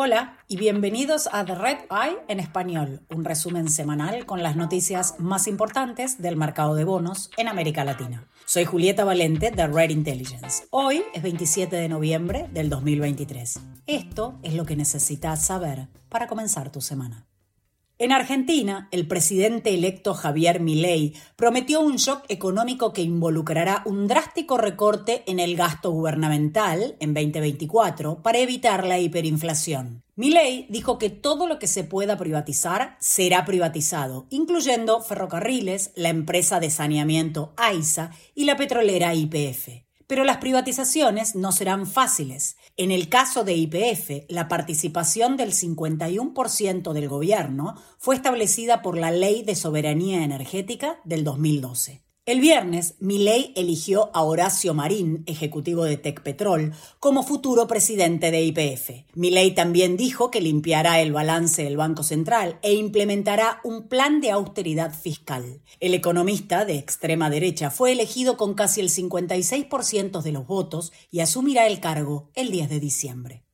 Hola y bienvenidos a The Red Eye en español, un resumen semanal con las noticias más importantes del mercado de bonos en América Latina. Soy Julieta Valente de Red Intelligence. Hoy es 27 de noviembre del 2023. Esto es lo que necesitas saber para comenzar tu semana. En Argentina, el presidente electo Javier Milei prometió un shock económico que involucrará un drástico recorte en el gasto gubernamental en 2024 para evitar la hiperinflación. Milei dijo que todo lo que se pueda privatizar será privatizado, incluyendo ferrocarriles, la empresa de saneamiento AISA y la petrolera YPF. Pero las privatizaciones no serán fáciles. En el caso de IPF, la participación del 51% del gobierno fue establecida por la Ley de Soberanía Energética del 2012. El viernes, Milei eligió a Horacio Marín, ejecutivo de Tecpetrol, como futuro presidente de IPF. Milei también dijo que limpiará el balance del Banco Central e implementará un plan de austeridad fiscal. El economista de extrema derecha fue elegido con casi el 56% de los votos y asumirá el cargo el 10 de diciembre.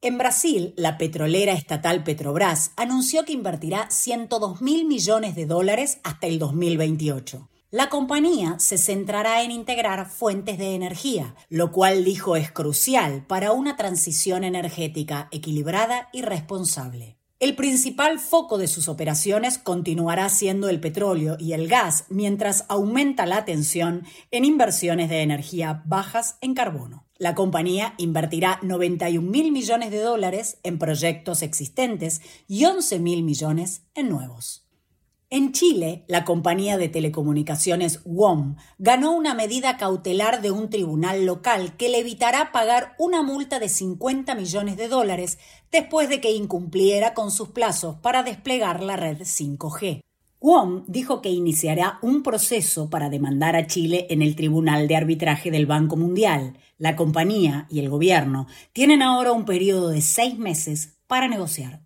En Brasil, la petrolera estatal Petrobras anunció que invertirá 102 mil millones de dólares hasta el 2028. La compañía se centrará en integrar fuentes de energía, lo cual dijo es crucial para una transición energética equilibrada y responsable. El principal foco de sus operaciones continuará siendo el petróleo y el gas, mientras aumenta la atención en inversiones de energía bajas en carbono. La compañía invertirá 91 mil millones de dólares en proyectos existentes y 11 mil millones en nuevos. En Chile, la compañía de telecomunicaciones WOM ganó una medida cautelar de un tribunal local que le evitará pagar una multa de 50 millones de dólares después de que incumpliera con sus plazos para desplegar la red 5G. WOM dijo que iniciará un proceso para demandar a Chile en el Tribunal de Arbitraje del Banco Mundial. La compañía y el gobierno tienen ahora un periodo de seis meses para negociar.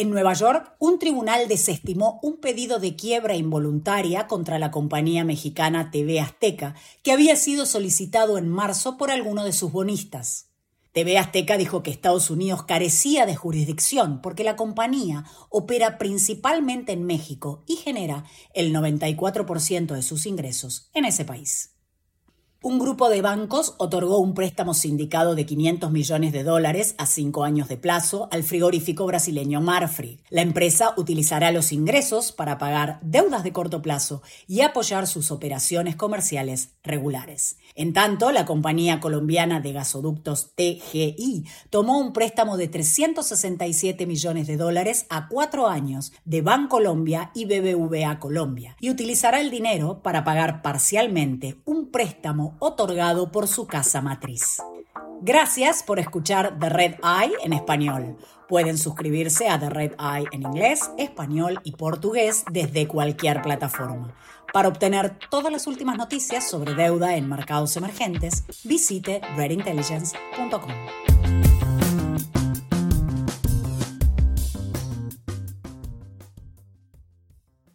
En Nueva York, un tribunal desestimó un pedido de quiebra involuntaria contra la compañía mexicana TV Azteca, que había sido solicitado en marzo por alguno de sus bonistas. TV Azteca dijo que Estados Unidos carecía de jurisdicción porque la compañía opera principalmente en México y genera el 94% de sus ingresos en ese país. Un grupo de bancos otorgó un préstamo sindicado de 500 millones de dólares a cinco años de plazo al frigorífico brasileño Marfrig. La empresa utilizará los ingresos para pagar deudas de corto plazo y apoyar sus operaciones comerciales regulares. En tanto, la compañía colombiana de gasoductos TGI tomó un préstamo de 367 millones de dólares a cuatro años de Bancolombia y BBVA Colombia y utilizará el dinero para pagar parcialmente préstamo otorgado por su casa matriz. Gracias por escuchar The Red Eye en español. Pueden suscribirse a The Red Eye en inglés, español y portugués desde cualquier plataforma. Para obtener todas las últimas noticias sobre deuda en mercados emergentes, visite redintelligence.com.